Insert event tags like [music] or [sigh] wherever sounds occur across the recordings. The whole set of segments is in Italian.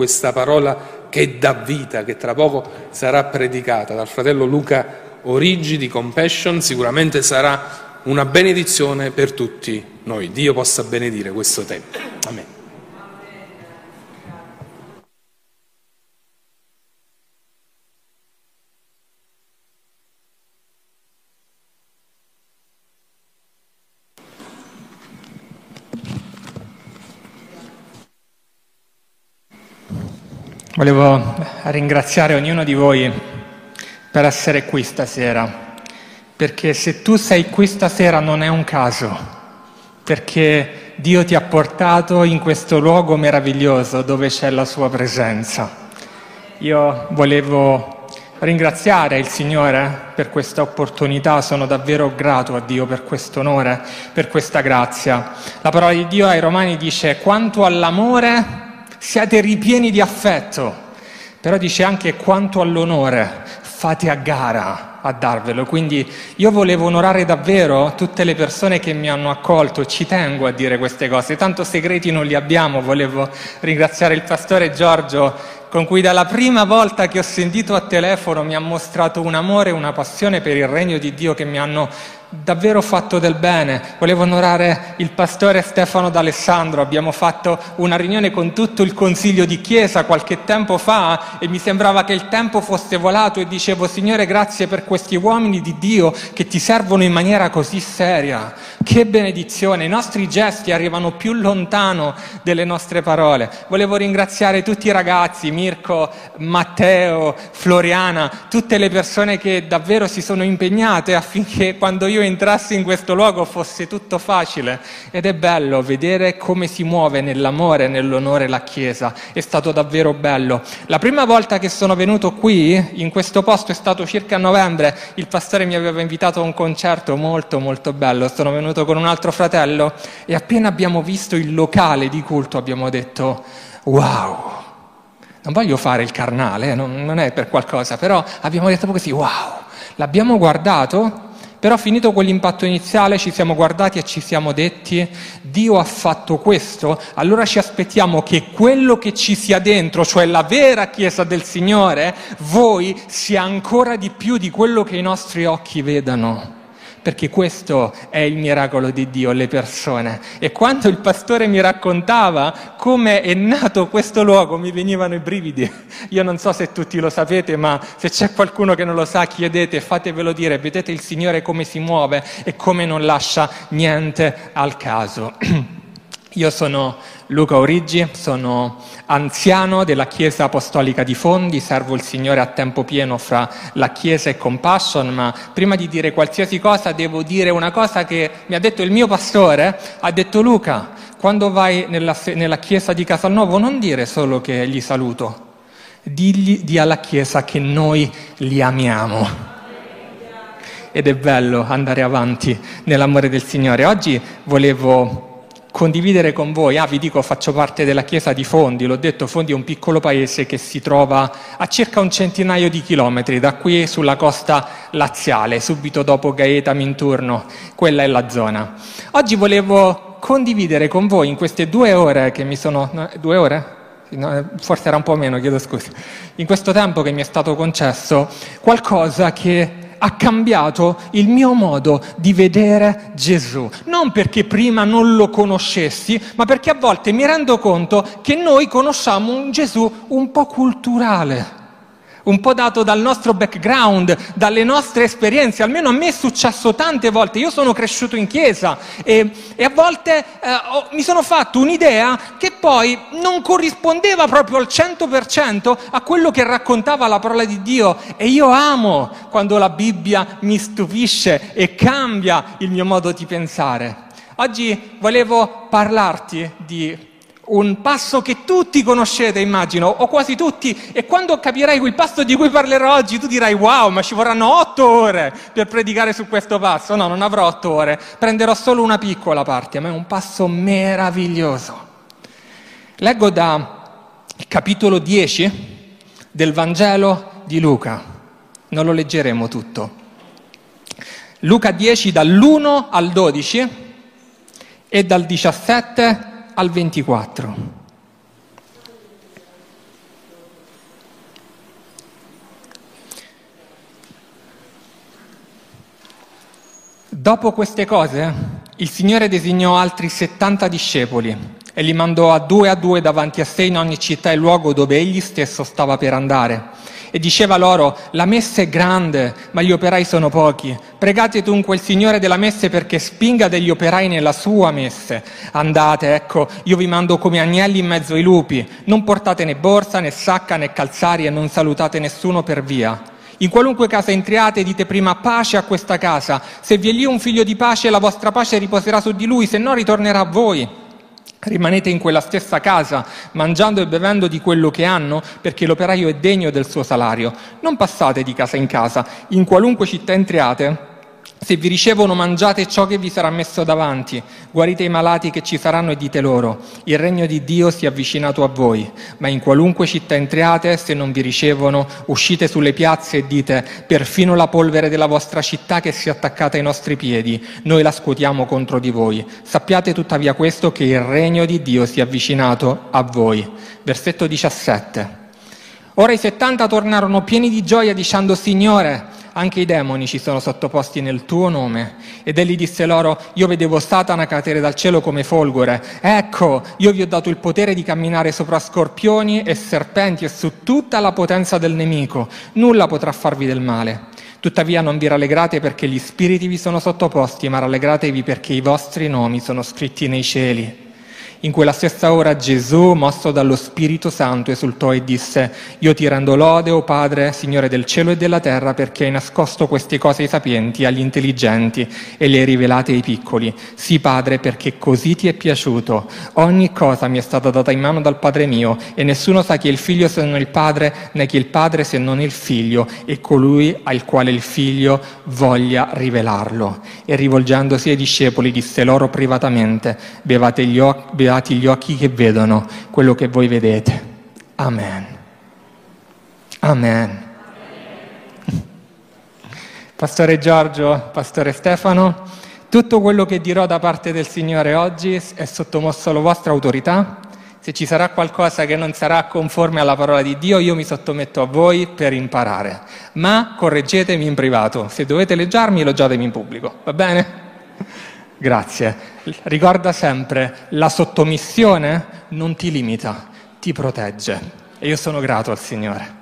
questa parola che dà vita, che tra poco sarà predicata dal fratello Luca Origi di Compassion, sicuramente sarà una benedizione per tutti noi. Dio possa benedire questo tempo. Amen. Volevo ringraziare ognuno di voi per essere qui stasera, perché se tu sei qui stasera non è un caso, perché Dio ti ha portato in questo luogo meraviglioso dove c'è la sua presenza. Io volevo ringraziare il Signore per questa opportunità, sono davvero grato a Dio per questo onore, per questa grazia. La parola di Dio ai Romani dice quanto all'amore siate ripieni di affetto, però dice anche quanto all'onore, fate a gara a darvelo. Quindi io volevo onorare davvero tutte le persone che mi hanno accolto, ci tengo a dire queste cose, tanto segreti non li abbiamo, volevo ringraziare il pastore Giorgio con cui dalla prima volta che ho sentito a telefono mi ha mostrato un amore e una passione per il regno di Dio che mi hanno davvero fatto del bene. Volevo onorare il pastore Stefano D'Alessandro. Abbiamo fatto una riunione con tutto il consiglio di chiesa qualche tempo fa e mi sembrava che il tempo fosse volato e dicevo Signore grazie per questi uomini di Dio che ti servono in maniera così seria. Che benedizione. I nostri gesti arrivano più lontano delle nostre parole. Volevo ringraziare tutti i ragazzi, Mirko, Matteo, Floriana, tutte le persone che davvero si sono impegnate affinché quando io entrassi in questo luogo fosse tutto facile ed è bello vedere come si muove nell'amore e nell'onore la Chiesa, è stato davvero bello. La prima volta che sono venuto qui, in questo posto, è stato circa a novembre, il pastore mi aveva invitato a un concerto molto molto bello, sono venuto con un altro fratello e appena abbiamo visto il locale di culto abbiamo detto wow. Non voglio fare il carnale, non, non è per qualcosa, però abbiamo detto così, wow. L'abbiamo guardato però finito quell'impatto iniziale ci siamo guardati e ci siamo detti, Dio ha fatto questo, allora ci aspettiamo che quello che ci sia dentro, cioè la vera Chiesa del Signore, voi sia ancora di più di quello che i nostri occhi vedano perché questo è il miracolo di Dio, le persone. E quando il pastore mi raccontava come è nato questo luogo, mi venivano i brividi. [laughs] Io non so se tutti lo sapete, ma se c'è qualcuno che non lo sa, chiedete, fatevelo dire, vedete il Signore come si muove e come non lascia niente al caso. [clears throat] Io sono Luca Origi, sono anziano della Chiesa Apostolica di Fondi, servo il Signore a tempo pieno fra la Chiesa e Compassion, ma prima di dire qualsiasi cosa devo dire una cosa che mi ha detto il mio pastore, ha detto Luca, quando vai nella, nella Chiesa di Casalnuovo non dire solo che gli saluto, digli, di alla Chiesa che noi li amiamo ed è bello andare avanti nell'amore del Signore. Oggi volevo condividere con voi, ah vi dico faccio parte della chiesa di Fondi, l'ho detto Fondi è un piccolo paese che si trova a circa un centinaio di chilometri da qui sulla costa laziale, subito dopo Gaeta Minturno, quella è la zona. Oggi volevo condividere con voi in queste due ore che mi sono... No, due ore? No, forse era un po' meno, chiedo scusa. In questo tempo che mi è stato concesso, qualcosa che ha cambiato il mio modo di vedere Gesù. Non perché prima non lo conoscessi, ma perché a volte mi rendo conto che noi conosciamo un Gesù un po' culturale un po' dato dal nostro background, dalle nostre esperienze, almeno a me è successo tante volte, io sono cresciuto in chiesa e, e a volte eh, ho, mi sono fatto un'idea che poi non corrispondeva proprio al 100% a quello che raccontava la parola di Dio. E io amo quando la Bibbia mi stupisce e cambia il mio modo di pensare. Oggi volevo parlarti di un passo che tutti conoscete, immagino, o quasi tutti, e quando capirai quel passo di cui parlerò oggi, tu dirai wow, ma ci vorranno otto ore per predicare su questo passo. No, non avrò otto ore, prenderò solo una piccola parte, ma è un passo meraviglioso. Leggo da capitolo 10 del Vangelo di Luca, non lo leggeremo tutto. Luca 10 dall'1 al 12 e dal 17 al 24. Dopo queste cose il Signore designò altri 70 discepoli e li mandò a due a due davanti a sé in ogni città e luogo dove egli stesso stava per andare. E diceva loro, la messa è grande, ma gli operai sono pochi. Pregate dunque il Signore della messe perché spinga degli operai nella sua messe. Andate, ecco, io vi mando come agnelli in mezzo ai lupi. Non portate né borsa, né sacca, né calzari e non salutate nessuno per via. In qualunque casa entriate, dite prima pace a questa casa. Se vi è lì un figlio di pace, la vostra pace riposerà su di lui, se no ritornerà a voi. Rimanete in quella stessa casa, mangiando e bevendo di quello che hanno, perché l'operaio è degno del suo salario. Non passate di casa in casa, in qualunque città entriate, se vi ricevono mangiate ciò che vi sarà messo davanti, guarite i malati che ci saranno e dite loro, il regno di Dio si è avvicinato a voi, ma in qualunque città entriate, se non vi ricevono, uscite sulle piazze e dite, perfino la polvere della vostra città che si è attaccata ai nostri piedi, noi la scuotiamo contro di voi. Sappiate tuttavia questo, che il regno di Dio si è avvicinato a voi. Versetto 17. Ora i settanta tornarono pieni di gioia dicendo, Signore, anche i demoni ci sono sottoposti nel tuo nome. Ed egli disse loro, io vedevo Satana cadere dal cielo come folgore. Ecco, io vi ho dato il potere di camminare sopra scorpioni e serpenti e su tutta la potenza del nemico. Nulla potrà farvi del male. Tuttavia non vi rallegrate perché gli spiriti vi sono sottoposti, ma rallegratevi perché i vostri nomi sono scritti nei cieli. In quella stessa ora Gesù, mosso dallo Spirito Santo, esultò e disse, Io ti rendo lode, o oh Padre, Signore del cielo e della terra, perché hai nascosto queste cose ai sapienti, agli intelligenti, e le hai rivelate ai piccoli. Sì, Padre, perché così ti è piaciuto. Ogni cosa mi è stata data in mano dal Padre mio, e nessuno sa chi è il figlio se non il Padre, né chi è il Padre se non il figlio, e colui al quale il figlio voglia rivelarlo. E rivolgendosi ai discepoli disse loro privatamente, Bevate gli occhi beati gli occhi che vedono quello che voi vedete. Amen. Amen. Pastore Giorgio, Pastore Stefano, tutto quello che dirò da parte del Signore oggi è sottomosso alla vostra autorità. Se ci sarà qualcosa che non sarà conforme alla parola di Dio, io mi sottometto a voi per imparare. Ma correggetemi in privato. Se dovete leggiarmi, elogiatemi in pubblico. Va bene? Grazie. Ricorda sempre, la sottomissione non ti limita, ti protegge. E io sono grato al Signore.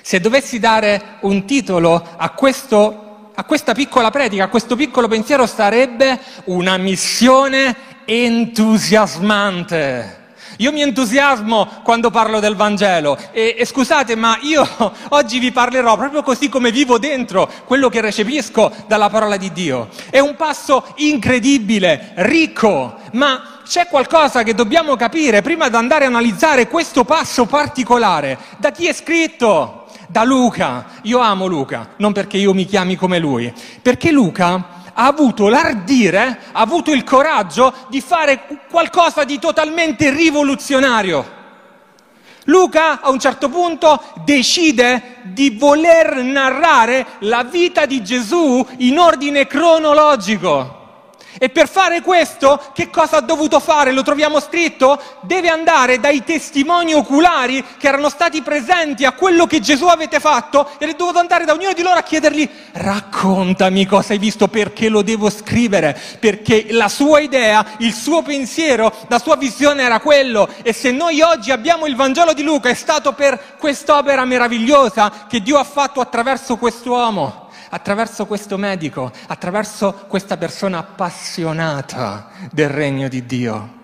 Se dovessi dare un titolo a, questo, a questa piccola predica, a questo piccolo pensiero, sarebbe una missione entusiasmante. Io mi entusiasmo quando parlo del Vangelo e, e, scusate, ma io [laughs] oggi vi parlerò proprio così come vivo dentro quello che recepisco dalla parola di Dio. È un passo incredibile, ricco, ma c'è qualcosa che dobbiamo capire prima di andare a analizzare questo passo particolare. Da chi è scritto? Da Luca. Io amo Luca, non perché io mi chiami come lui, perché Luca ha avuto l'ardire, ha avuto il coraggio di fare qualcosa di totalmente rivoluzionario. Luca a un certo punto decide di voler narrare la vita di Gesù in ordine cronologico. E per fare questo, che cosa ha dovuto fare? Lo troviamo scritto? Deve andare dai testimoni oculari che erano stati presenti a quello che Gesù avete fatto e è dovuto andare da ognuno di loro a chiedergli raccontami cosa hai visto, perché lo devo scrivere, perché la sua idea, il suo pensiero, la sua visione era quello. E se noi oggi abbiamo il Vangelo di Luca è stato per quest'opera meravigliosa che Dio ha fatto attraverso quest'uomo attraverso questo medico, attraverso questa persona appassionata del regno di Dio.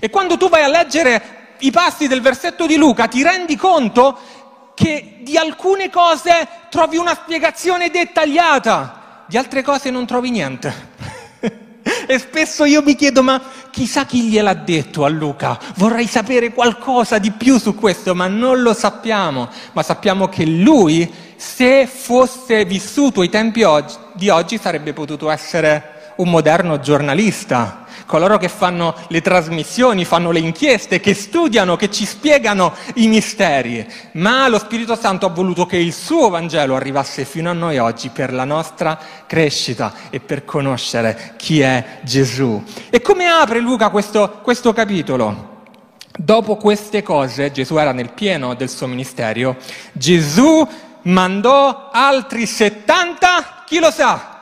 E quando tu vai a leggere i passi del versetto di Luca, ti rendi conto che di alcune cose trovi una spiegazione dettagliata, di altre cose non trovi niente. [laughs] E spesso io mi chiedo, ma chissà chi gliel'ha detto a Luca? Vorrei sapere qualcosa di più su questo, ma non lo sappiamo. Ma sappiamo che lui, se fosse vissuto ai tempi di oggi, sarebbe potuto essere un moderno giornalista, coloro che fanno le trasmissioni, fanno le inchieste, che studiano, che ci spiegano i misteri. Ma lo Spirito Santo ha voluto che il suo Vangelo arrivasse fino a noi oggi per la nostra crescita e per conoscere chi è Gesù. E come apre Luca questo, questo capitolo? Dopo queste cose, Gesù era nel pieno del suo ministero, Gesù mandò altri 70, chi lo sa?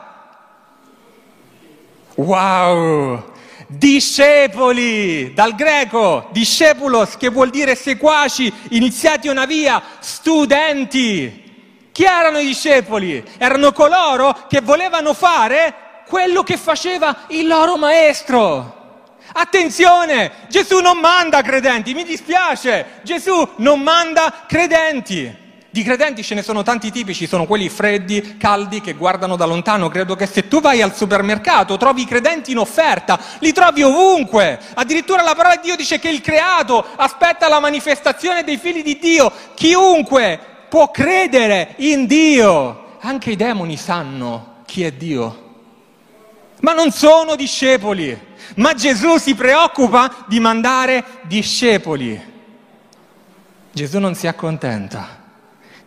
Wow! Discepoli, dal greco, discepulos, che vuol dire seguaci, iniziati una via, studenti. Chi erano i discepoli? Erano coloro che volevano fare quello che faceva il loro maestro. Attenzione, Gesù non manda credenti, mi dispiace, Gesù non manda credenti. Di credenti ce ne sono tanti tipici, sono quelli freddi, caldi, che guardano da lontano. Credo che se tu vai al supermercato trovi i credenti in offerta, li trovi ovunque. Addirittura la parola di Dio dice che il creato aspetta la manifestazione dei figli di Dio. Chiunque può credere in Dio. Anche i demoni sanno chi è Dio. Ma non sono discepoli. Ma Gesù si preoccupa di mandare discepoli. Gesù non si accontenta.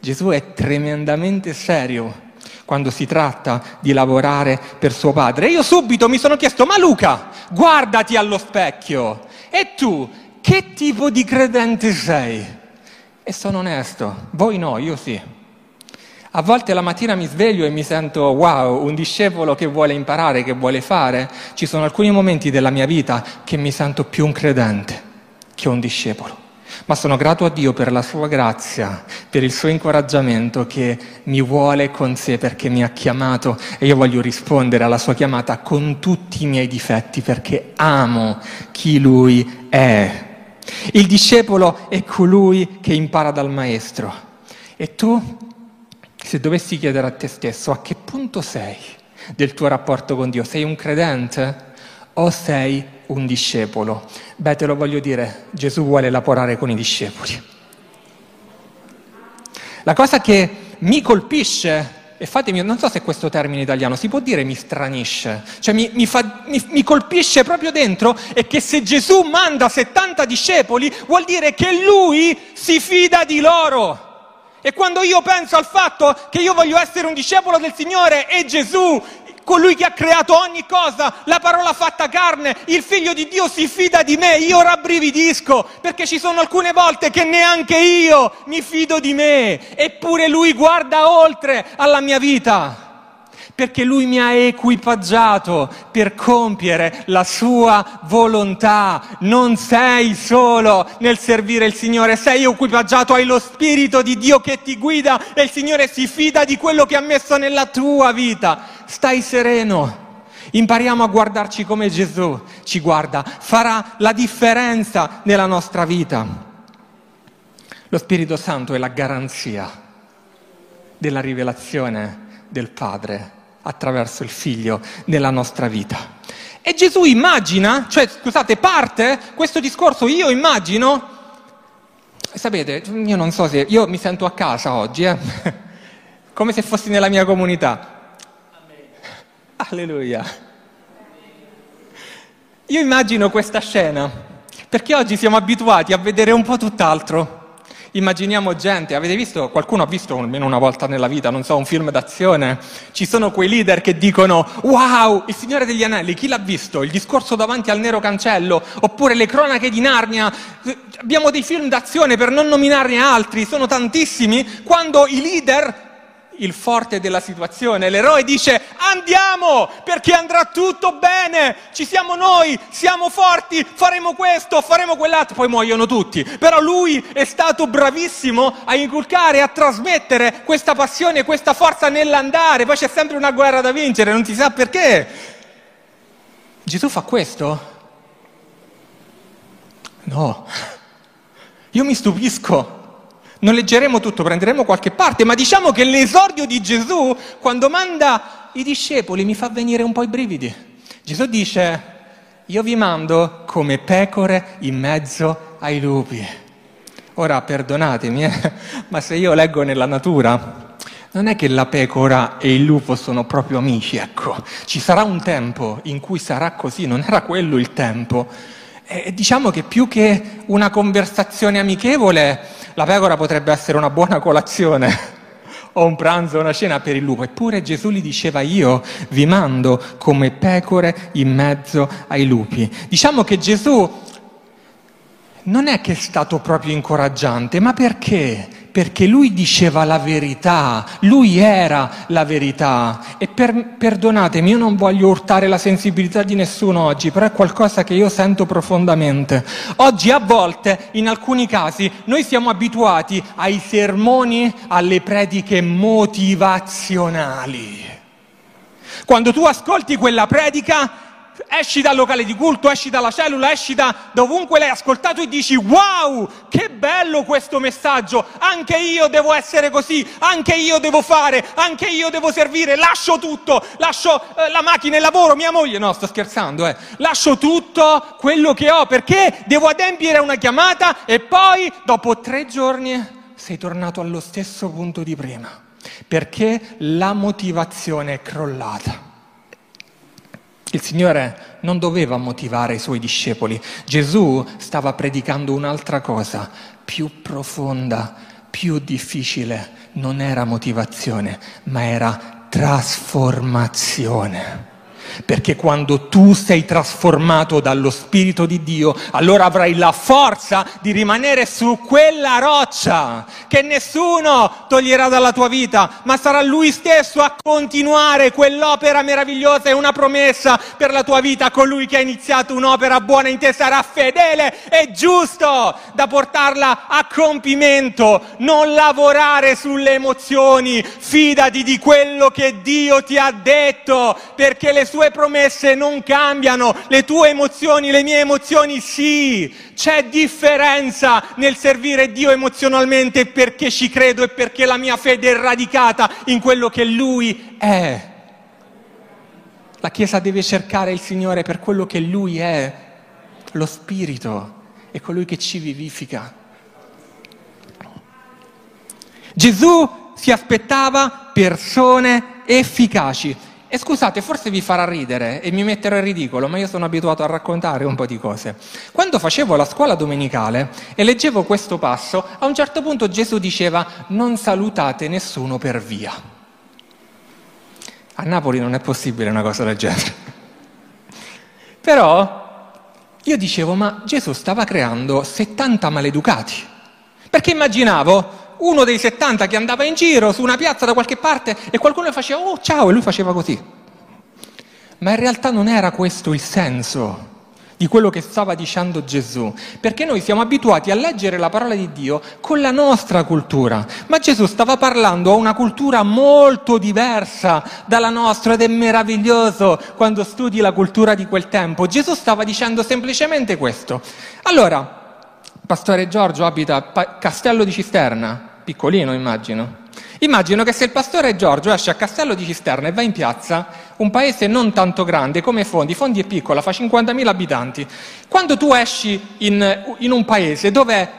Gesù è tremendamente serio quando si tratta di lavorare per suo padre. E io subito mi sono chiesto, ma Luca, guardati allo specchio. E tu, che tipo di credente sei? E sono onesto, voi no, io sì. A volte la mattina mi sveglio e mi sento wow, un discepolo che vuole imparare, che vuole fare. Ci sono alcuni momenti della mia vita che mi sento più un credente che un discepolo. Ma sono grato a Dio per la sua grazia, per il suo incoraggiamento che mi vuole con sé perché mi ha chiamato e io voglio rispondere alla sua chiamata con tutti i miei difetti perché amo chi lui è. Il discepolo è colui che impara dal maestro. E tu se dovessi chiedere a te stesso a che punto sei del tuo rapporto con Dio, sei un credente o sei un discepolo? Beh, te lo voglio dire, Gesù vuole lavorare con i discepoli. La cosa che mi colpisce e fatemi, non so se questo termine italiano si può dire mi stranisce, cioè mi, mi, fa, mi, mi, colpisce proprio dentro, è che se Gesù manda 70 discepoli vuol dire che lui si fida di loro. E quando io penso al fatto che io voglio essere un discepolo del Signore e Gesù, colui che ha creato ogni cosa, la parola fatta carne, il figlio di Dio si fida di me, io rabbrividisco perché ci sono alcune volte che neanche io mi fido di me, eppure lui guarda oltre alla mia vita perché Lui mi ha equipaggiato per compiere la sua volontà. Non sei solo nel servire il Signore, sei equipaggiato, hai lo Spirito di Dio che ti guida e il Signore si fida di quello che ha messo nella tua vita. Stai sereno. Impariamo a guardarci come Gesù ci guarda, farà la differenza nella nostra vita. Lo Spirito Santo è la garanzia della rivelazione del Padre attraverso il figlio nella nostra vita. E Gesù immagina, cioè scusate, parte questo discorso, io immagino, sapete, io non so se, io mi sento a casa oggi, eh? [laughs] come se fossi nella mia comunità. Alleluia. Io immagino questa scena, perché oggi siamo abituati a vedere un po' tutt'altro. Immaginiamo gente, avete visto, qualcuno ha visto almeno una volta nella vita, non so, un film d'azione? Ci sono quei leader che dicono wow, il Signore degli Anelli, chi l'ha visto? Il discorso davanti al nero cancello? Oppure le cronache di Narnia? Abbiamo dei film d'azione per non nominarne altri, sono tantissimi, quando i leader il forte della situazione. L'eroe dice andiamo perché andrà tutto bene, ci siamo noi, siamo forti, faremo questo, faremo quell'altro, poi muoiono tutti. Però lui è stato bravissimo a inculcare, a trasmettere questa passione, questa forza nell'andare, poi c'è sempre una guerra da vincere, non si sa perché. Gesù fa questo? No. Io mi stupisco non leggeremo tutto, prenderemo qualche parte, ma diciamo che l'esordio di Gesù, quando manda i discepoli, mi fa venire un po' i brividi. Gesù dice, io vi mando come pecore in mezzo ai lupi. Ora, perdonatemi, eh, ma se io leggo nella natura, non è che la pecora e il lupo sono proprio amici, ecco. Ci sarà un tempo in cui sarà così, non era quello il tempo. E diciamo che più che una conversazione amichevole, la pecora potrebbe essere una buona colazione [laughs] o un pranzo una cena per il lupo. Eppure Gesù gli diceva io vi mando come pecore in mezzo ai lupi. Diciamo che Gesù non è che è stato proprio incoraggiante, ma perché? Perché lui diceva la verità, lui era la verità. E per, perdonatemi, io non voglio urtare la sensibilità di nessuno oggi, però è qualcosa che io sento profondamente. Oggi a volte, in alcuni casi, noi siamo abituati ai sermoni, alle prediche motivazionali. Quando tu ascolti quella predica, esci dal locale di culto, esci dalla cellula, esci da dovunque l'hai ascoltato e dici wow, che bello questo messaggio, anche io devo essere così, anche io devo fare, anche io devo servire, lascio tutto, lascio eh, la macchina, il lavoro, mia moglie, no sto scherzando, eh. lascio tutto quello che ho perché devo adempiere una chiamata e poi dopo tre giorni sei tornato allo stesso punto di prima, perché la motivazione è crollata. Il Signore non doveva motivare i suoi discepoli, Gesù stava predicando un'altra cosa, più profonda, più difficile. Non era motivazione, ma era trasformazione. Perché quando tu sei trasformato dallo Spirito di Dio, allora avrai la forza di rimanere su quella roccia che nessuno toglierà dalla tua vita, ma sarà Lui stesso a continuare quell'opera meravigliosa e una promessa per la tua vita. Colui che ha iniziato un'opera buona in te sarà fedele e giusto da portarla a compimento. Non lavorare sulle emozioni, fidati di quello che Dio ti ha detto, perché le sue tue promesse non cambiano, le tue emozioni, le mie emozioni sì. C'è differenza nel servire Dio emozionalmente perché ci credo e perché la mia fede è radicata in quello che Lui è. La Chiesa deve cercare il Signore per quello che Lui è, lo Spirito, è colui che ci vivifica. Gesù si aspettava persone efficaci. E scusate, forse vi farà ridere e mi metterò in ridicolo, ma io sono abituato a raccontare un po' di cose. Quando facevo la scuola domenicale e leggevo questo passo, a un certo punto Gesù diceva non salutate nessuno per via. A Napoli non è possibile una cosa del genere. [laughs] Però io dicevo, ma Gesù stava creando 70 maleducati. Perché immaginavo uno dei 70 che andava in giro su una piazza da qualche parte e qualcuno gli faceva oh ciao e lui faceva così. Ma in realtà non era questo il senso di quello che stava dicendo Gesù, perché noi siamo abituati a leggere la parola di Dio con la nostra cultura, ma Gesù stava parlando a una cultura molto diversa dalla nostra ed è meraviglioso quando studi la cultura di quel tempo. Gesù stava dicendo semplicemente questo. Allora, Pastore Giorgio abita a Castello di Cisterna, piccolino immagino. Immagino che se il pastore Giorgio esce a Castello di Cisterna e va in piazza, un paese non tanto grande come Fondi, Fondi è piccola, fa 50.000 abitanti, quando tu esci in, in un paese dove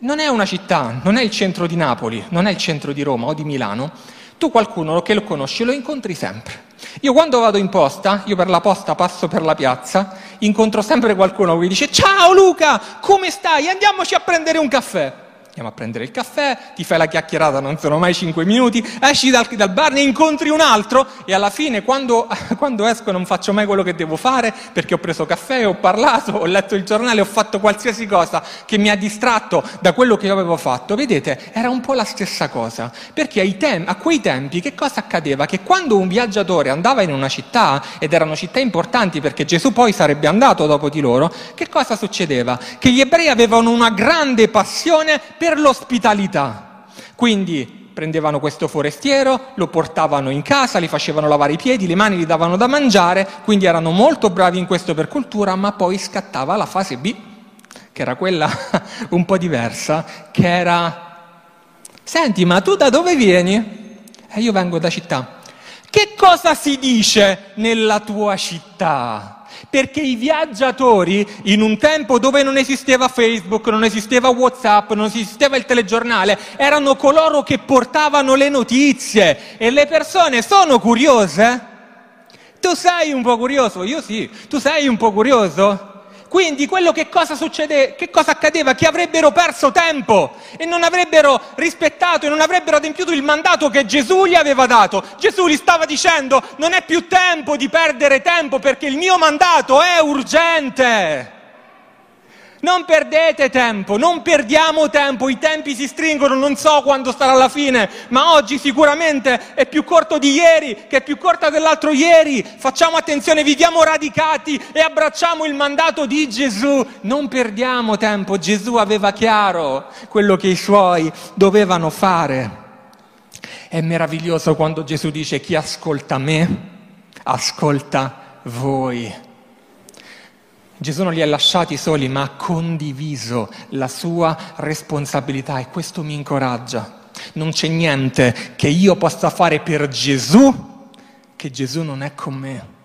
non è una città, non è il centro di Napoli, non è il centro di Roma o di Milano, tu qualcuno che lo conosci lo incontri sempre. Io quando vado in posta, io per la posta passo per la piazza, incontro sempre qualcuno che mi dice ciao Luca, come stai? Andiamoci a prendere un caffè andiamo a prendere il caffè, ti fai la chiacchierata, non sono mai cinque minuti, esci dal, dal bar, ne incontri un altro e alla fine quando, [laughs] quando, esco non faccio mai quello che devo fare perché ho preso caffè, ho parlato, ho letto il giornale, ho fatto qualsiasi cosa che mi ha distratto da quello che io avevo fatto. Vedete, era un po' la stessa cosa, perché tem- a quei tempi che cosa accadeva? Che quando un viaggiatore andava in una città, ed erano città importanti perché Gesù poi sarebbe andato dopo di loro, che cosa succedeva? Che gli ebrei avevano una grande passione per per l'ospitalità. Quindi prendevano questo forestiero, lo portavano in casa, gli facevano lavare i piedi, le mani gli davano da mangiare, quindi erano molto bravi in questo per cultura, ma poi scattava la fase B, che era quella [laughs] un po' diversa, che era Senti, ma tu da dove vieni? Eh, io vengo da città. Che cosa si dice nella tua città? Perché i viaggiatori, in un tempo dove non esisteva Facebook, non esisteva Whatsapp, non esisteva il telegiornale, erano coloro che portavano le notizie e le persone sono curiose. Tu sei un po' curioso? Io sì. Tu sei un po' curioso? Quindi quello che cosa succede, che cosa accadeva? Che avrebbero perso tempo e non avrebbero rispettato e non avrebbero adempiuto il mandato che Gesù gli aveva dato. Gesù gli stava dicendo non è più tempo di perdere tempo perché il mio mandato è urgente. Non perdete tempo, non perdiamo tempo, i tempi si stringono, non so quando sarà la fine, ma oggi sicuramente è più corto di ieri, che è più corta dell'altro ieri. Facciamo attenzione, viviamo radicati e abbracciamo il mandato di Gesù. Non perdiamo tempo, Gesù aveva chiaro quello che i suoi dovevano fare. È meraviglioso quando Gesù dice chi ascolta me, ascolta voi. Gesù non li ha lasciati soli, ma ha condiviso la sua responsabilità e questo mi incoraggia. Non c'è niente che io possa fare per Gesù che Gesù non è con me.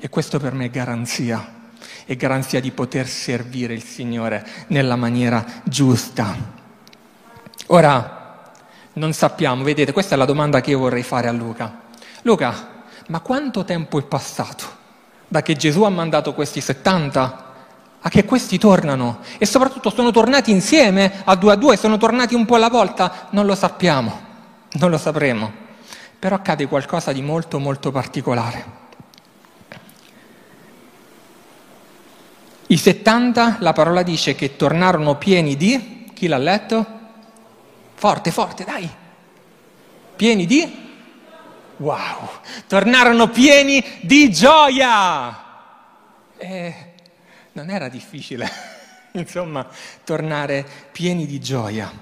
E questo per me è garanzia, è garanzia di poter servire il Signore nella maniera giusta. Ora, non sappiamo, vedete, questa è la domanda che io vorrei fare a Luca. Luca, ma quanto tempo è passato? Da che Gesù ha mandato questi 70 a che questi tornano e soprattutto sono tornati insieme a due a due, sono tornati un po' alla volta, non lo sappiamo, non lo sapremo, però accade qualcosa di molto molto particolare. I 70, la parola dice che tornarono pieni di, chi l'ha letto? Forte, forte, dai, pieni di Wow, tornarono pieni di gioia. E non era difficile, [laughs] insomma, tornare pieni di gioia.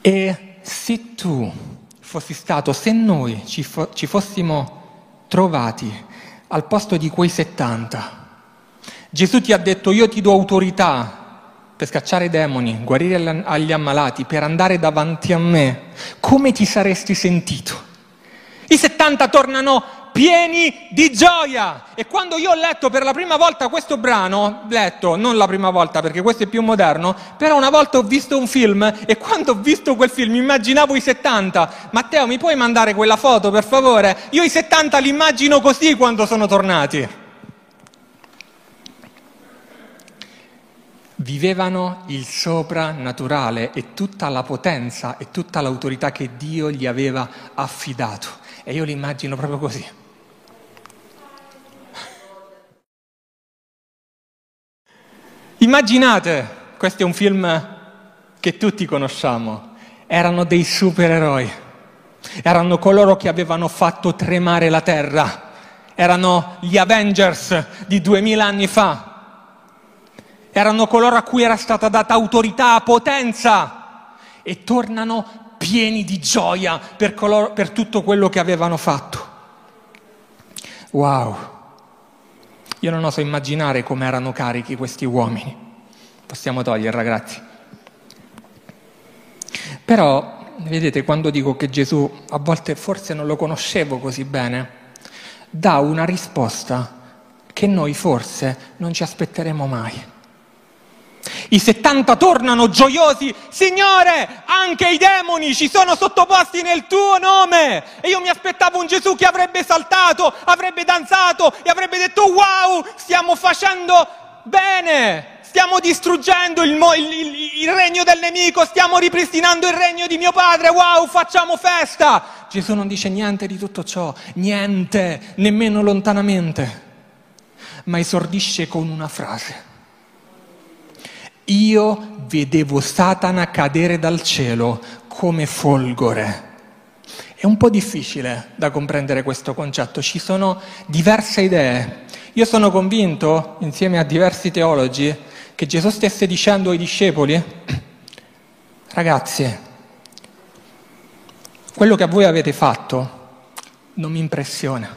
E se tu fossi stato, se noi ci, fo- ci fossimo trovati al posto di quei 70, Gesù ti ha detto io ti do autorità per scacciare i demoni, guarire agli ammalati, per andare davanti a me, come ti saresti sentito? I 70 tornano pieni di gioia. E quando io ho letto per la prima volta questo brano, letto, non la prima volta perché questo è più moderno, però una volta ho visto un film e quando ho visto quel film immaginavo i 70. Matteo, mi puoi mandare quella foto per favore? Io i 70 li immagino così quando sono tornati. Vivevano il soprannaturale e tutta la potenza e tutta l'autorità che Dio gli aveva affidato. E io li immagino proprio così. Immaginate, questo è un film che tutti conosciamo, erano dei supereroi, erano coloro che avevano fatto tremare la terra, erano gli Avengers di duemila anni fa, erano coloro a cui era stata data autorità, potenza e tornano pieni di gioia per, coloro, per tutto quello che avevano fatto. Wow, io non oso immaginare come erano carichi questi uomini. Possiamo togliere ragazzi. Però, vedete, quando dico che Gesù a volte forse non lo conoscevo così bene, dà una risposta che noi forse non ci aspetteremo mai. I 70 tornano gioiosi, Signore, anche i demoni ci sono sottoposti nel tuo nome. E io mi aspettavo un Gesù che avrebbe saltato, avrebbe danzato e avrebbe detto wow, stiamo facendo bene, stiamo distruggendo il, il, il, il regno del nemico, stiamo ripristinando il regno di mio padre, wow, facciamo festa. Gesù non dice niente di tutto ciò, niente, nemmeno lontanamente, ma esordisce con una frase io vedevo Satana cadere dal cielo come folgore. È un po' difficile da comprendere questo concetto, ci sono diverse idee. Io sono convinto, insieme a diversi teologi, che Gesù stesse dicendo ai discepoli, [clears throat] ragazzi, quello che voi avete fatto non mi impressiona,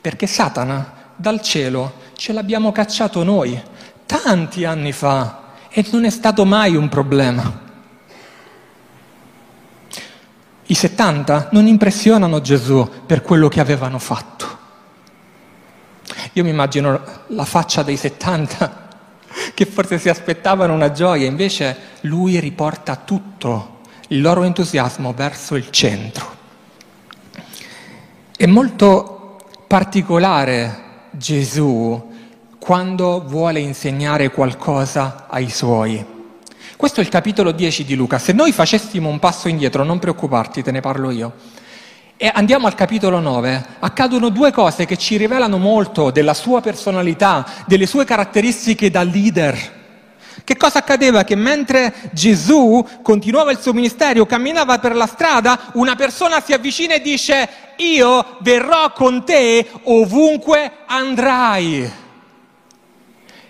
perché Satana dal cielo ce l'abbiamo cacciato noi tanti anni fa e non è stato mai un problema. I 70 non impressionano Gesù per quello che avevano fatto. Io mi immagino la faccia dei 70 [laughs] che forse si aspettavano una gioia, invece lui riporta tutto il loro entusiasmo verso il centro. È molto particolare Gesù quando vuole insegnare qualcosa ai suoi. Questo è il capitolo 10 di Luca. Se noi facessimo un passo indietro, non preoccuparti, te ne parlo io, E andiamo al capitolo 9. Accadono due cose che ci rivelano molto della sua personalità, delle sue caratteristiche da leader. Che cosa accadeva? Che mentre Gesù continuava il suo ministero, camminava per la strada, una persona si avvicina e dice, io verrò con te ovunque andrai.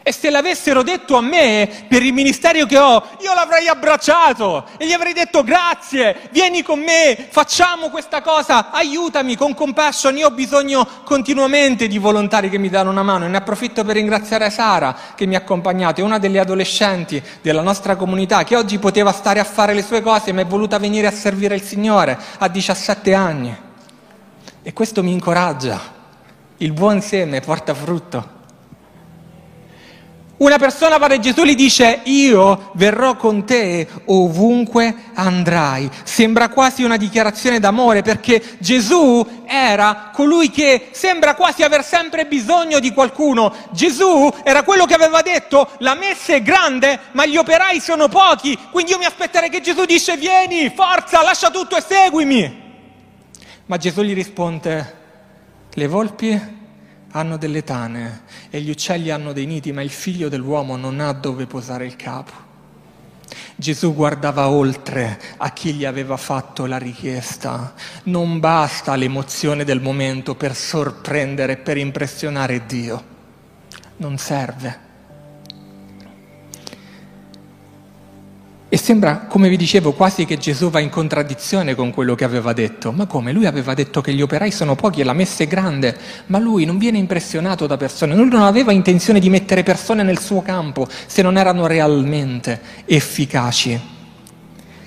E se l'avessero detto a me per il ministero che ho, io l'avrei abbracciato e gli avrei detto grazie, vieni con me, facciamo questa cosa, aiutami con compassion, io ho bisogno continuamente di volontari che mi danno una mano e ne approfitto per ringraziare Sara che mi ha accompagnato, è una delle adolescenti della nostra comunità che oggi poteva stare a fare le sue cose ma è voluta venire a servire il Signore a 17 anni. E questo mi incoraggia, il buon seme porta frutto. Una persona va da Gesù e gli dice io verrò con te ovunque andrai. Sembra quasi una dichiarazione d'amore perché Gesù era colui che sembra quasi aver sempre bisogno di qualcuno. Gesù era quello che aveva detto la messa è grande ma gli operai sono pochi. Quindi io mi aspetterei che Gesù dice vieni, forza, lascia tutto e seguimi. Ma Gesù gli risponde le volpi hanno delle tane e gli uccelli hanno dei nidi, ma il figlio dell'uomo non ha dove posare il capo. Gesù guardava oltre a chi gli aveva fatto la richiesta. Non basta l'emozione del momento per sorprendere, per impressionare Dio. Non serve. E sembra, come vi dicevo, quasi che Gesù va in contraddizione con quello che aveva detto. Ma come? Lui aveva detto che gli operai sono pochi e la messa è grande, ma lui non viene impressionato da persone, lui non aveva intenzione di mettere persone nel suo campo se non erano realmente efficaci.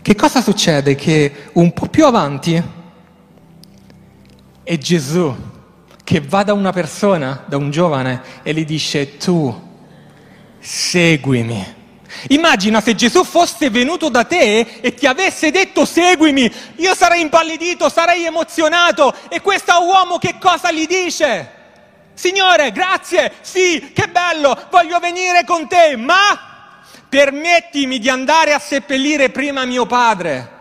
Che cosa succede? Che un po' più avanti è Gesù che va da una persona, da un giovane, e gli dice tu seguimi. Immagina se Gesù fosse venuto da te e ti avesse detto seguimi, io sarei impallidito, sarei emozionato e questo uomo che cosa gli dice? Signore, grazie, sì, che bello, voglio venire con te, ma permettimi di andare a seppellire prima mio padre.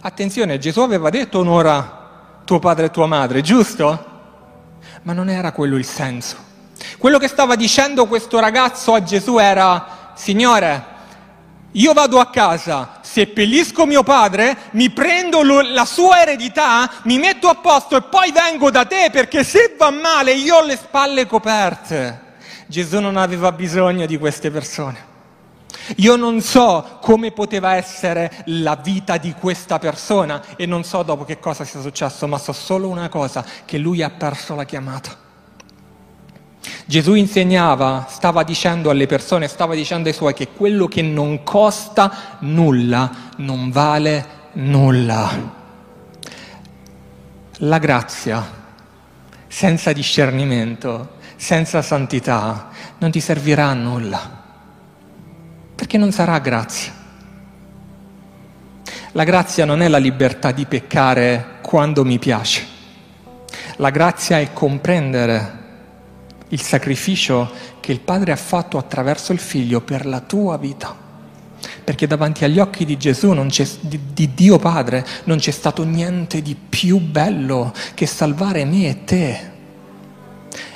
Attenzione, Gesù aveva detto onora tuo padre e tua madre, giusto? Ma non era quello il senso. Quello che stava dicendo questo ragazzo a Gesù era, Signore, io vado a casa, seppellisco mio padre, mi prendo la sua eredità, mi metto a posto e poi vengo da te perché se va male io ho le spalle coperte. Gesù non aveva bisogno di queste persone. Io non so come poteva essere la vita di questa persona e non so dopo che cosa sia successo, ma so solo una cosa, che lui ha perso la chiamata. Gesù insegnava, stava dicendo alle persone, stava dicendo ai suoi che quello che non costa nulla non vale nulla. La grazia, senza discernimento, senza santità, non ti servirà a nulla, perché non sarà grazia. La grazia non è la libertà di peccare quando mi piace. La grazia è comprendere il sacrificio che il Padre ha fatto attraverso il Figlio per la tua vita. Perché davanti agli occhi di Gesù, di, di Dio Padre, non c'è stato niente di più bello che salvare me e te.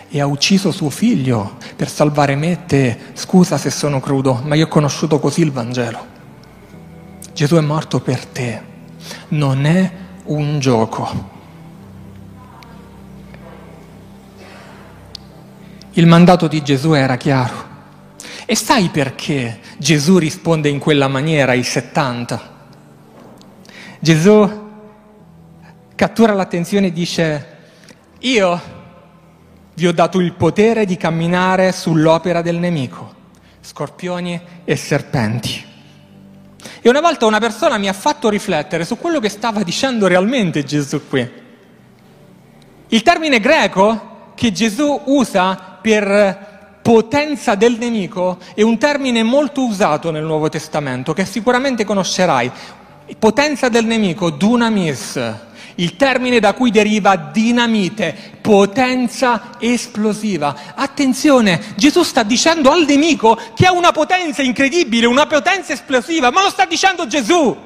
E ha ucciso suo figlio per salvare me e te. Scusa se sono crudo, ma io ho conosciuto così il Vangelo. Gesù è morto per te. Non è un gioco. Il mandato di Gesù era chiaro. E sai perché Gesù risponde in quella maniera ai 70? Gesù cattura l'attenzione e dice, io vi ho dato il potere di camminare sull'opera del nemico, scorpioni e serpenti. E una volta una persona mi ha fatto riflettere su quello che stava dicendo realmente Gesù qui. Il termine greco che Gesù usa per potenza del nemico è un termine molto usato nel Nuovo Testamento che sicuramente conoscerai. Potenza del nemico, dunamis, il termine da cui deriva dinamite, potenza esplosiva. Attenzione, Gesù sta dicendo al nemico che ha una potenza incredibile, una potenza esplosiva, ma lo sta dicendo Gesù.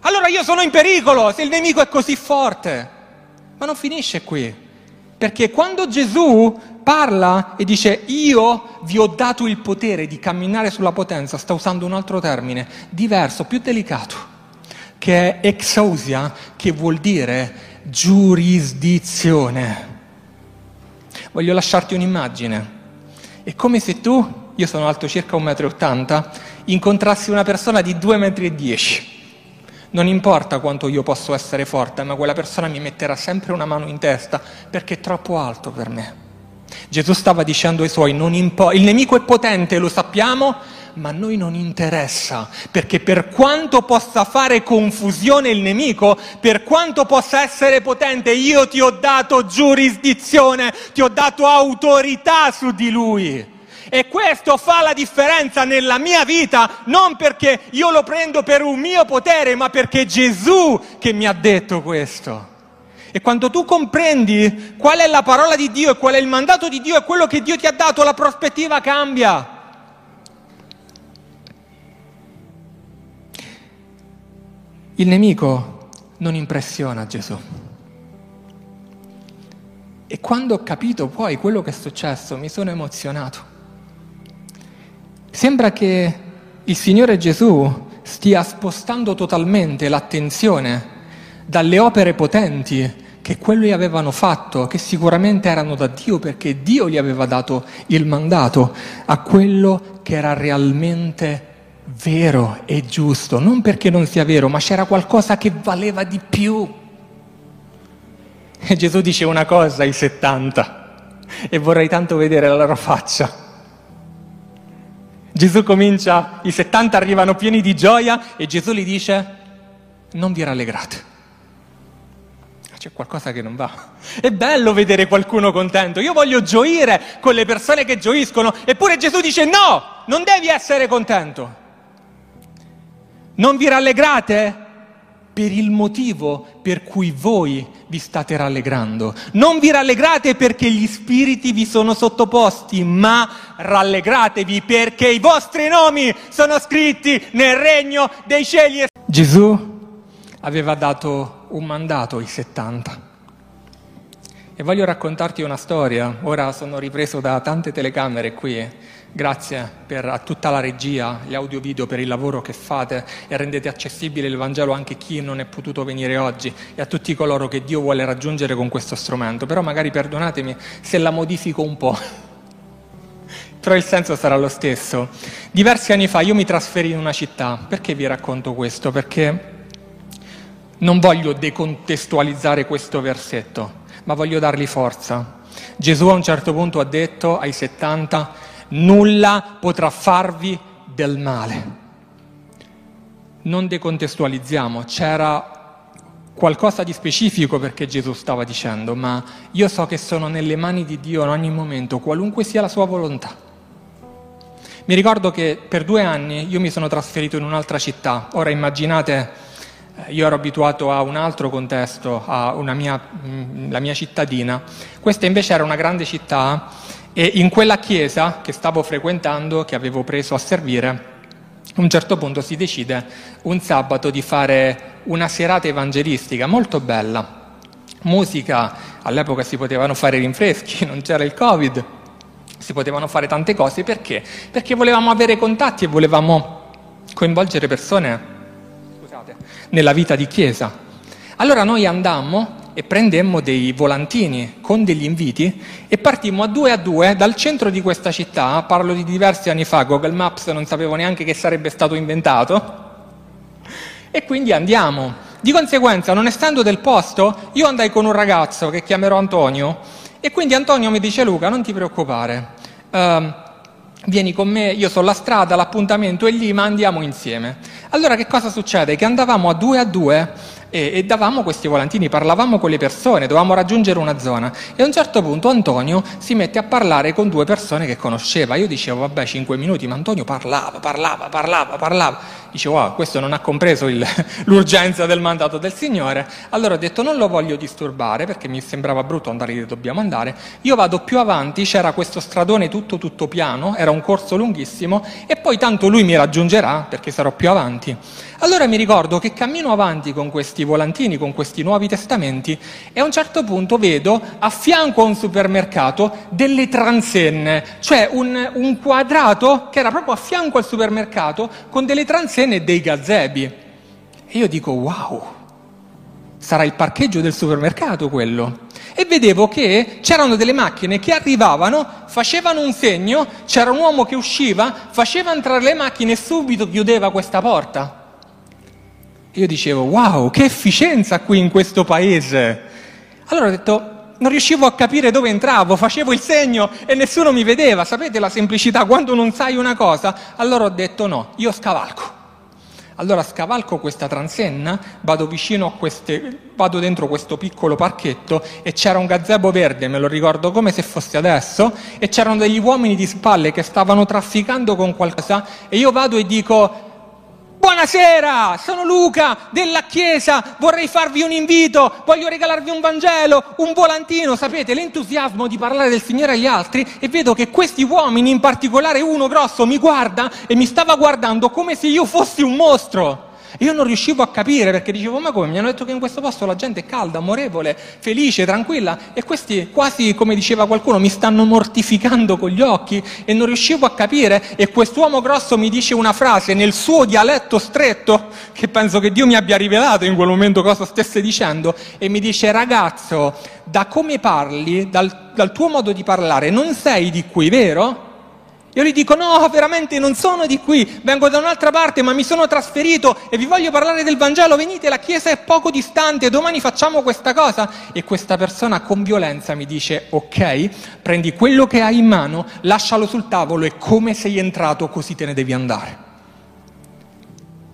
Allora io sono in pericolo se il nemico è così forte. Ma non finisce qui, perché quando Gesù parla e dice io vi ho dato il potere di camminare sulla potenza, sta usando un altro termine, diverso, più delicato, che è exousia, che vuol dire giurisdizione. Voglio lasciarti un'immagine. È come se tu, io sono alto circa 1,80 m, incontrassi una persona di 2,10 m. Non importa quanto io posso essere forte, ma quella persona mi metterà sempre una mano in testa perché è troppo alto per me. Gesù stava dicendo ai suoi, impo- il nemico è potente, lo sappiamo, ma a noi non interessa, perché per quanto possa fare confusione il nemico, per quanto possa essere potente, io ti ho dato giurisdizione, ti ho dato autorità su di lui. E questo fa la differenza nella mia vita, non perché io lo prendo per un mio potere, ma perché Gesù che mi ha detto questo. E quando tu comprendi qual è la parola di Dio e qual è il mandato di Dio e quello che Dio ti ha dato, la prospettiva cambia. Il nemico non impressiona Gesù. E quando ho capito poi quello che è successo, mi sono emozionato. Sembra che il Signore Gesù stia spostando totalmente l'attenzione dalle opere potenti che quelli avevano fatto, che sicuramente erano da Dio perché Dio gli aveva dato il mandato, a quello che era realmente vero e giusto, non perché non sia vero, ma c'era qualcosa che valeva di più. E Gesù dice una cosa ai 70 e vorrei tanto vedere la loro faccia. Gesù comincia, i 70 arrivano pieni di gioia e Gesù gli dice non vi rallegrate c'è qualcosa che non va. È bello vedere qualcuno contento, io voglio gioire con le persone che gioiscono, eppure Gesù dice no, non devi essere contento. Non vi rallegrate per il motivo per cui voi vi state rallegrando. Non vi rallegrate perché gli spiriti vi sono sottoposti, ma rallegratevi perché i vostri nomi sono scritti nel regno dei cieli. Gesù aveva dato un mandato ai 70. E voglio raccontarti una storia. Ora sono ripreso da tante telecamere qui. Grazie per, a tutta la regia, gli audio video per il lavoro che fate e rendete accessibile il Vangelo anche a chi non è potuto venire oggi e a tutti coloro che Dio vuole raggiungere con questo strumento. Però magari perdonatemi se la modifico un po'. [laughs] Però il senso sarà lo stesso. Diversi anni fa io mi trasferì in una città. Perché vi racconto questo? Perché non voglio decontestualizzare questo versetto, ma voglio dargli forza. Gesù a un certo punto ha detto ai 70, nulla potrà farvi del male. Non decontestualizziamo, c'era qualcosa di specifico perché Gesù stava dicendo, ma io so che sono nelle mani di Dio in ogni momento, qualunque sia la sua volontà. Mi ricordo che per due anni io mi sono trasferito in un'altra città, ora immaginate io ero abituato a un altro contesto, a mia, mm, la mia cittadina. Questa invece era una grande città e in quella chiesa che stavo frequentando, che avevo preso a servire, a un certo punto si decide un sabato di fare una serata evangelistica molto bella. Musica, all'epoca si potevano fare rinfreschi, [laughs] non c'era il Covid, si potevano fare tante cose perché? Perché volevamo avere contatti e volevamo coinvolgere persone nella vita di chiesa. Allora noi andammo e prendemmo dei volantini con degli inviti e partimmo a due a due dal centro di questa città, parlo di diversi anni fa, Google Maps non sapevo neanche che sarebbe stato inventato, e quindi andiamo. Di conseguenza, non essendo del posto, io andai con un ragazzo che chiamerò Antonio e quindi Antonio mi dice Luca, non ti preoccupare, uh, vieni con me, io sono la strada, l'appuntamento è lì, ma andiamo insieme. Allora che cosa succede? Che andavamo a due a due e, e, davamo questi volantini, parlavamo con le persone, dovevamo raggiungere una zona e a un certo punto Antonio si mette a parlare con due persone che conosceva. Io dicevo vabbè cinque minuti, ma Antonio parlava, parlava, parlava, parlava. Dicevo wow, questo non ha compreso il, [laughs] l'urgenza del mandato del Signore. Allora ho detto non lo voglio disturbare perché mi sembrava brutto andare dove dobbiamo andare. Io vado più avanti, c'era questo stradone tutto tutto piano, era un corso lunghissimo e poi tanto lui mi raggiungerà perché sarò più avanti. Allora mi ricordo che cammino avanti con questi volantini, con questi nuovi testamenti e a un certo punto vedo a fianco a un supermercato delle transenne, cioè un, un quadrato che era proprio a fianco al supermercato con delle transenne e dei gazebi. E io dico wow, sarà il parcheggio del supermercato quello. E vedevo che c'erano delle macchine che arrivavano, facevano un segno, c'era un uomo che usciva, faceva entrare le macchine e subito chiudeva questa porta. Io dicevo, wow, che efficienza qui in questo paese. Allora ho detto, non riuscivo a capire dove entravo, facevo il segno e nessuno mi vedeva. Sapete la semplicità? Quando non sai una cosa, allora ho detto no, io scavalco. Allora scavalco questa transenna, vado vicino a queste, vado dentro questo piccolo parchetto e c'era un gazebo verde, me lo ricordo come se fosse adesso, e c'erano degli uomini di spalle che stavano trafficando con qualcosa e io vado e dico Buonasera, sono Luca della Chiesa, vorrei farvi un invito, voglio regalarvi un Vangelo, un volantino, sapete l'entusiasmo di parlare del Signore agli altri e vedo che questi uomini, in particolare uno grosso, mi guarda e mi stava guardando come se io fossi un mostro. Io non riuscivo a capire perché dicevo, ma come? Mi hanno detto che in questo posto la gente è calda, amorevole, felice, tranquilla e questi quasi, come diceva qualcuno, mi stanno mortificando con gli occhi e non riuscivo a capire e quest'uomo grosso mi dice una frase nel suo dialetto stretto, che penso che Dio mi abbia rivelato in quel momento cosa stesse dicendo, e mi dice, ragazzo, da come parli, dal, dal tuo modo di parlare, non sei di qui, vero? Io gli dico no, veramente non sono di qui, vengo da un'altra parte, ma mi sono trasferito e vi voglio parlare del Vangelo, venite, la chiesa è poco distante, domani facciamo questa cosa. E questa persona con violenza mi dice ok, prendi quello che hai in mano, lascialo sul tavolo e come sei entrato così te ne devi andare.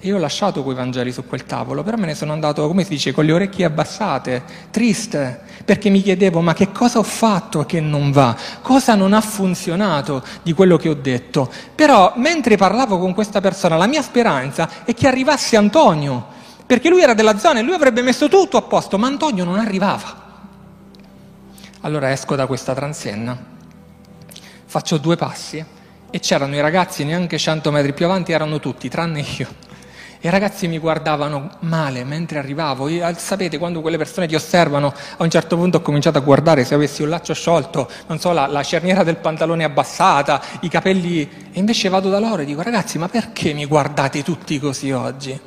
E io ho lasciato quei Vangeli su quel tavolo, però me ne sono andato, come si dice, con le orecchie abbassate, triste, perché mi chiedevo ma che cosa ho fatto che non va, cosa non ha funzionato di quello che ho detto. Però mentre parlavo con questa persona, la mia speranza è che arrivasse Antonio, perché lui era della zona e lui avrebbe messo tutto a posto, ma Antonio non arrivava. Allora esco da questa transenna, faccio due passi e c'erano i ragazzi neanche cento metri più avanti, erano tutti, tranne io. I ragazzi mi guardavano male mentre arrivavo. Io, sapete, quando quelle persone ti osservano, a un certo punto ho cominciato a guardare se avessi un laccio sciolto, non so, la, la cerniera del pantalone abbassata, i capelli. E invece vado da loro e dico, ragazzi, ma perché mi guardate tutti così oggi?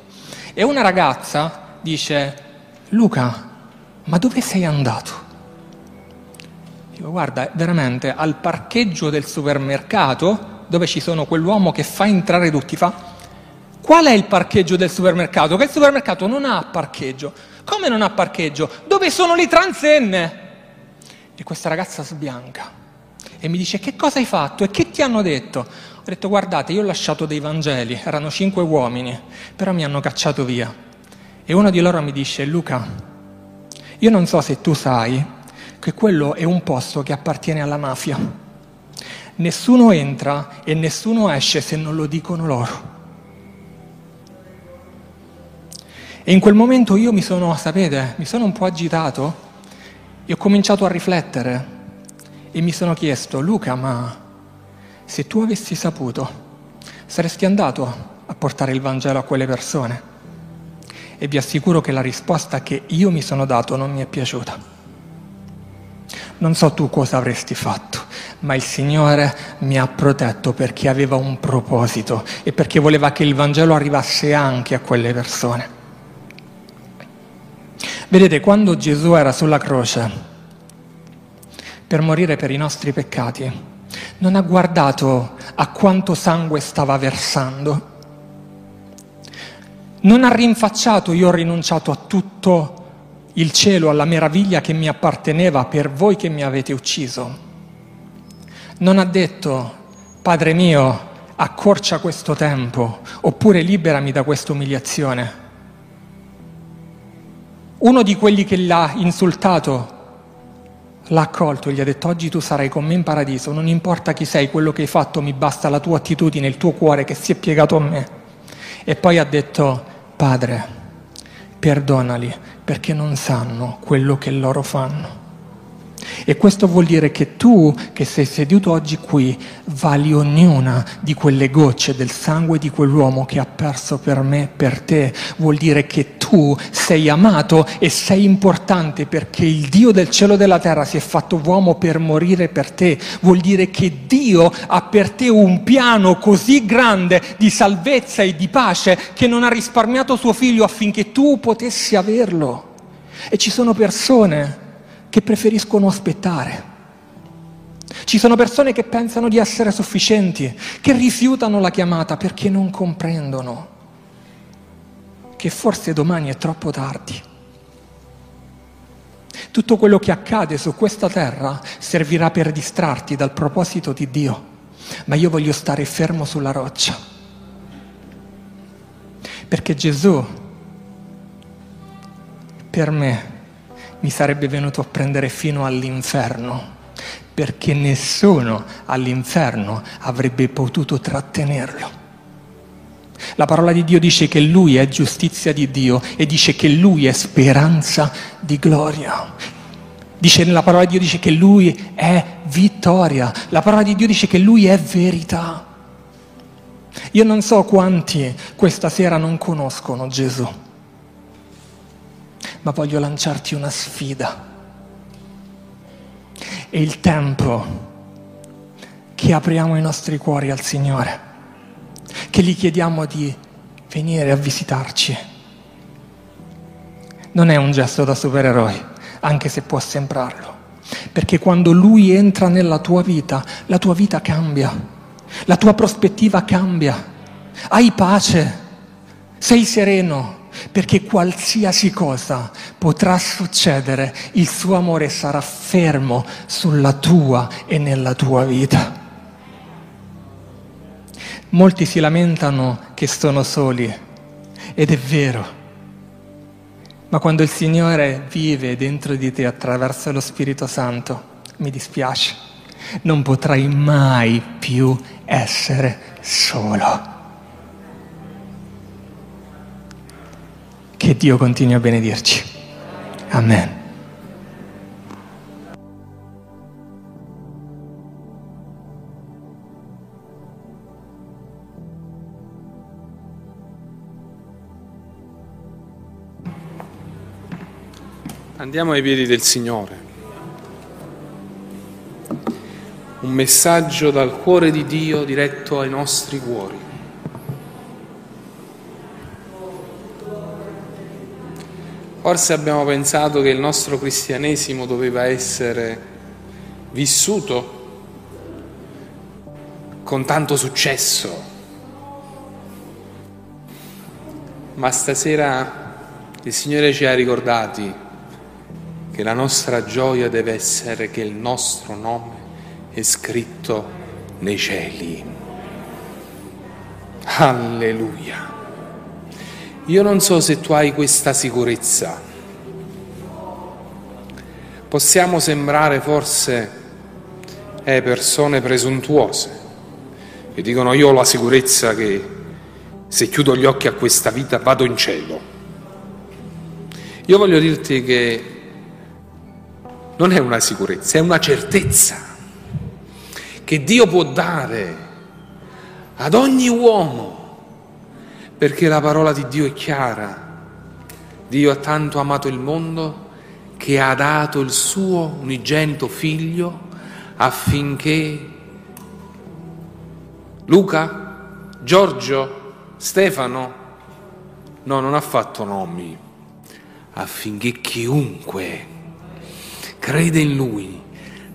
E una ragazza dice, Luca, ma dove sei andato? Dico, guarda, veramente al parcheggio del supermercato, dove ci sono quell'uomo che fa entrare tutti, fa Qual è il parcheggio del supermercato? Che il supermercato non ha parcheggio. Come non ha parcheggio? Dove sono le transenne? E questa ragazza sbianca e mi dice che cosa hai fatto e che ti hanno detto? Ho detto guardate, io ho lasciato dei Vangeli, erano cinque uomini, però mi hanno cacciato via. E uno di loro mi dice Luca, io non so se tu sai che quello è un posto che appartiene alla mafia. Nessuno entra e nessuno esce se non lo dicono loro. E in quel momento io mi sono, sapete, mi sono un po' agitato e ho cominciato a riflettere e mi sono chiesto, Luca, ma se tu avessi saputo, saresti andato a portare il Vangelo a quelle persone? E vi assicuro che la risposta che io mi sono dato non mi è piaciuta. Non so tu cosa avresti fatto, ma il Signore mi ha protetto perché aveva un proposito e perché voleva che il Vangelo arrivasse anche a quelle persone. Vedete, quando Gesù era sulla croce per morire per i nostri peccati, non ha guardato a quanto sangue stava versando, non ha rinfacciato io ho rinunciato a tutto il cielo, alla meraviglia che mi apparteneva per voi che mi avete ucciso. Non ha detto, Padre mio, accorcia questo tempo, oppure liberami da questa umiliazione. Uno di quelli che l'ha insultato l'ha accolto e gli ha detto oggi tu sarai con me in paradiso, non importa chi sei, quello che hai fatto, mi basta la tua attitudine, il tuo cuore che si è piegato a me. E poi ha detto, Padre, perdonali perché non sanno quello che loro fanno. E questo vuol dire che tu, che sei seduto oggi qui, vali ognuna di quelle gocce del sangue di quell'uomo che ha perso per me, per te. Vuol dire che tu sei amato e sei importante perché il Dio del cielo e della terra si è fatto uomo per morire per te. Vuol dire che Dio ha per te un piano così grande di salvezza e di pace che non ha risparmiato suo figlio affinché tu potessi averlo. E ci sono persone che preferiscono aspettare. Ci sono persone che pensano di essere sufficienti, che rifiutano la chiamata perché non comprendono che forse domani è troppo tardi. Tutto quello che accade su questa terra servirà per distrarti dal proposito di Dio, ma io voglio stare fermo sulla roccia. Perché Gesù, per me, mi sarebbe venuto a prendere fino all'inferno, perché nessuno all'inferno avrebbe potuto trattenerlo. La parola di Dio dice che Lui è giustizia di Dio e dice che Lui è speranza di gloria. Dice, la parola di Dio dice che Lui è vittoria. La parola di Dio dice che Lui è verità. Io non so quanti questa sera non conoscono Gesù ma voglio lanciarti una sfida. È il tempo che apriamo i nostri cuori al Signore, che gli chiediamo di venire a visitarci. Non è un gesto da supereroi, anche se può sembrarlo, perché quando Lui entra nella tua vita, la tua vita cambia, la tua prospettiva cambia, hai pace, sei sereno, perché qualsiasi cosa potrà succedere, il suo amore sarà fermo sulla tua e nella tua vita. Molti si lamentano che sono soli ed è vero, ma quando il Signore vive dentro di te attraverso lo Spirito Santo, mi dispiace, non potrai mai più essere solo. Che Dio continui a benedirci. Amen. Andiamo ai piedi del Signore. Un messaggio dal cuore di Dio diretto ai nostri cuori. Forse abbiamo pensato che il nostro cristianesimo doveva essere vissuto con tanto successo, ma stasera il Signore ci ha ricordati che la nostra gioia deve essere che il nostro nome è scritto nei cieli. Alleluia. Io non so se tu hai questa sicurezza. Possiamo sembrare forse eh, persone presuntuose che dicono io ho la sicurezza che se chiudo gli occhi a questa vita vado in cielo. Io voglio dirti che non è una sicurezza, è una certezza che Dio può dare ad ogni uomo perché la parola di Dio è chiara. Dio ha tanto amato il mondo che ha dato il suo unigenito figlio affinché Luca, Giorgio, Stefano, no, non ha fatto nomi, affinché chiunque crede in lui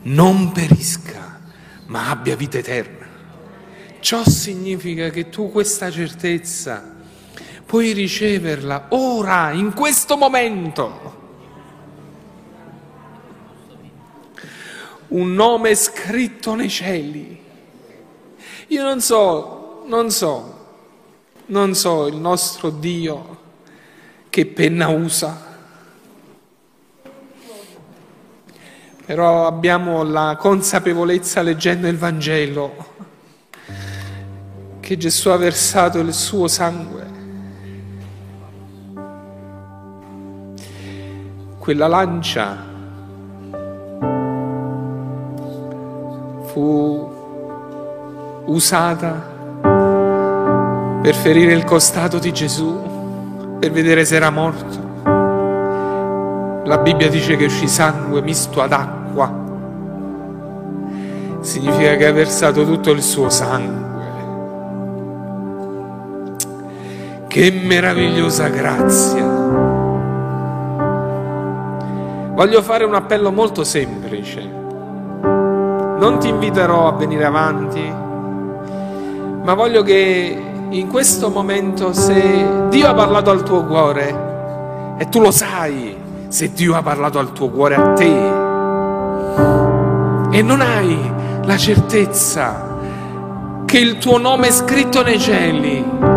non perisca, ma abbia vita eterna. Ciò significa che tu questa certezza puoi riceverla ora, in questo momento. Un nome scritto nei cieli. Io non so, non so, non so il nostro Dio che penna usa. Però abbiamo la consapevolezza leggendo il Vangelo che Gesù ha versato il suo sangue quella lancia fu usata per ferire il costato di Gesù, per vedere se era morto. La Bibbia dice che uscì sangue misto ad acqua. Significa che ha versato tutto il suo sangue. Che meravigliosa grazia. Voglio fare un appello molto semplice. Non ti inviterò a venire avanti, ma voglio che in questo momento, se Dio ha parlato al tuo cuore, e tu lo sai, se Dio ha parlato al tuo cuore a te, e non hai la certezza che il tuo nome è scritto nei cieli,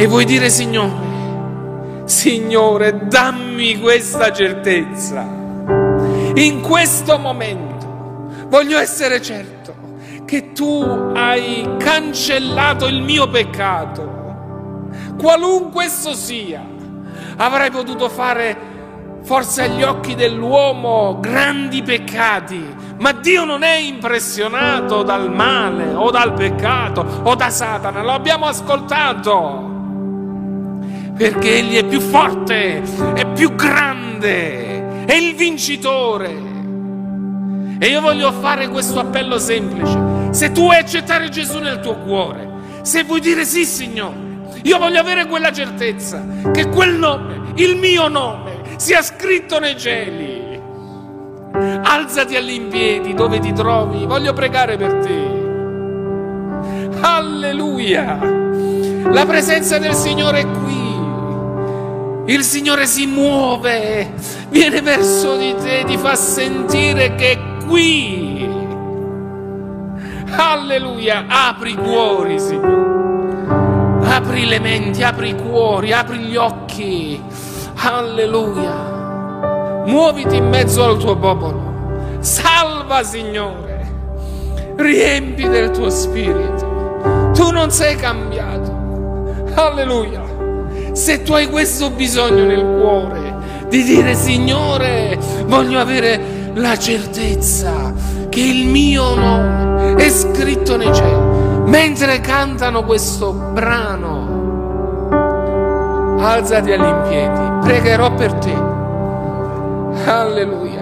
e vuoi dire Signore, Signore, dammi questa certezza. In questo momento voglio essere certo che tu hai cancellato il mio peccato, qualunque esso sia. Avrei potuto fare forse agli occhi dell'uomo grandi peccati, ma Dio non è impressionato dal male o dal peccato o da Satana, lo abbiamo ascoltato perché Egli è più forte, è più grande, è il vincitore. E io voglio fare questo appello semplice. Se tu vuoi accettare Gesù nel tuo cuore, se vuoi dire sì Signore, io voglio avere quella certezza che quel nome, il mio nome, sia scritto nei cieli. Alzati all'impiedi dove ti trovi, voglio pregare per te. Alleluia! La presenza del Signore è qui. Il Signore si muove, viene verso di te, ti fa sentire che è qui. Alleluia, apri i cuori, Signore. Apri le menti, apri i cuori, apri gli occhi. Alleluia. Muoviti in mezzo al tuo popolo. Salva, Signore. Riempi del tuo spirito. Tu non sei cambiato. Alleluia. Se tu hai questo bisogno nel cuore di dire Signore, voglio avere la certezza che il mio nome è scritto nei cieli, mentre cantano questo brano, alzati all'impiedi, pregherò per te. Alleluia.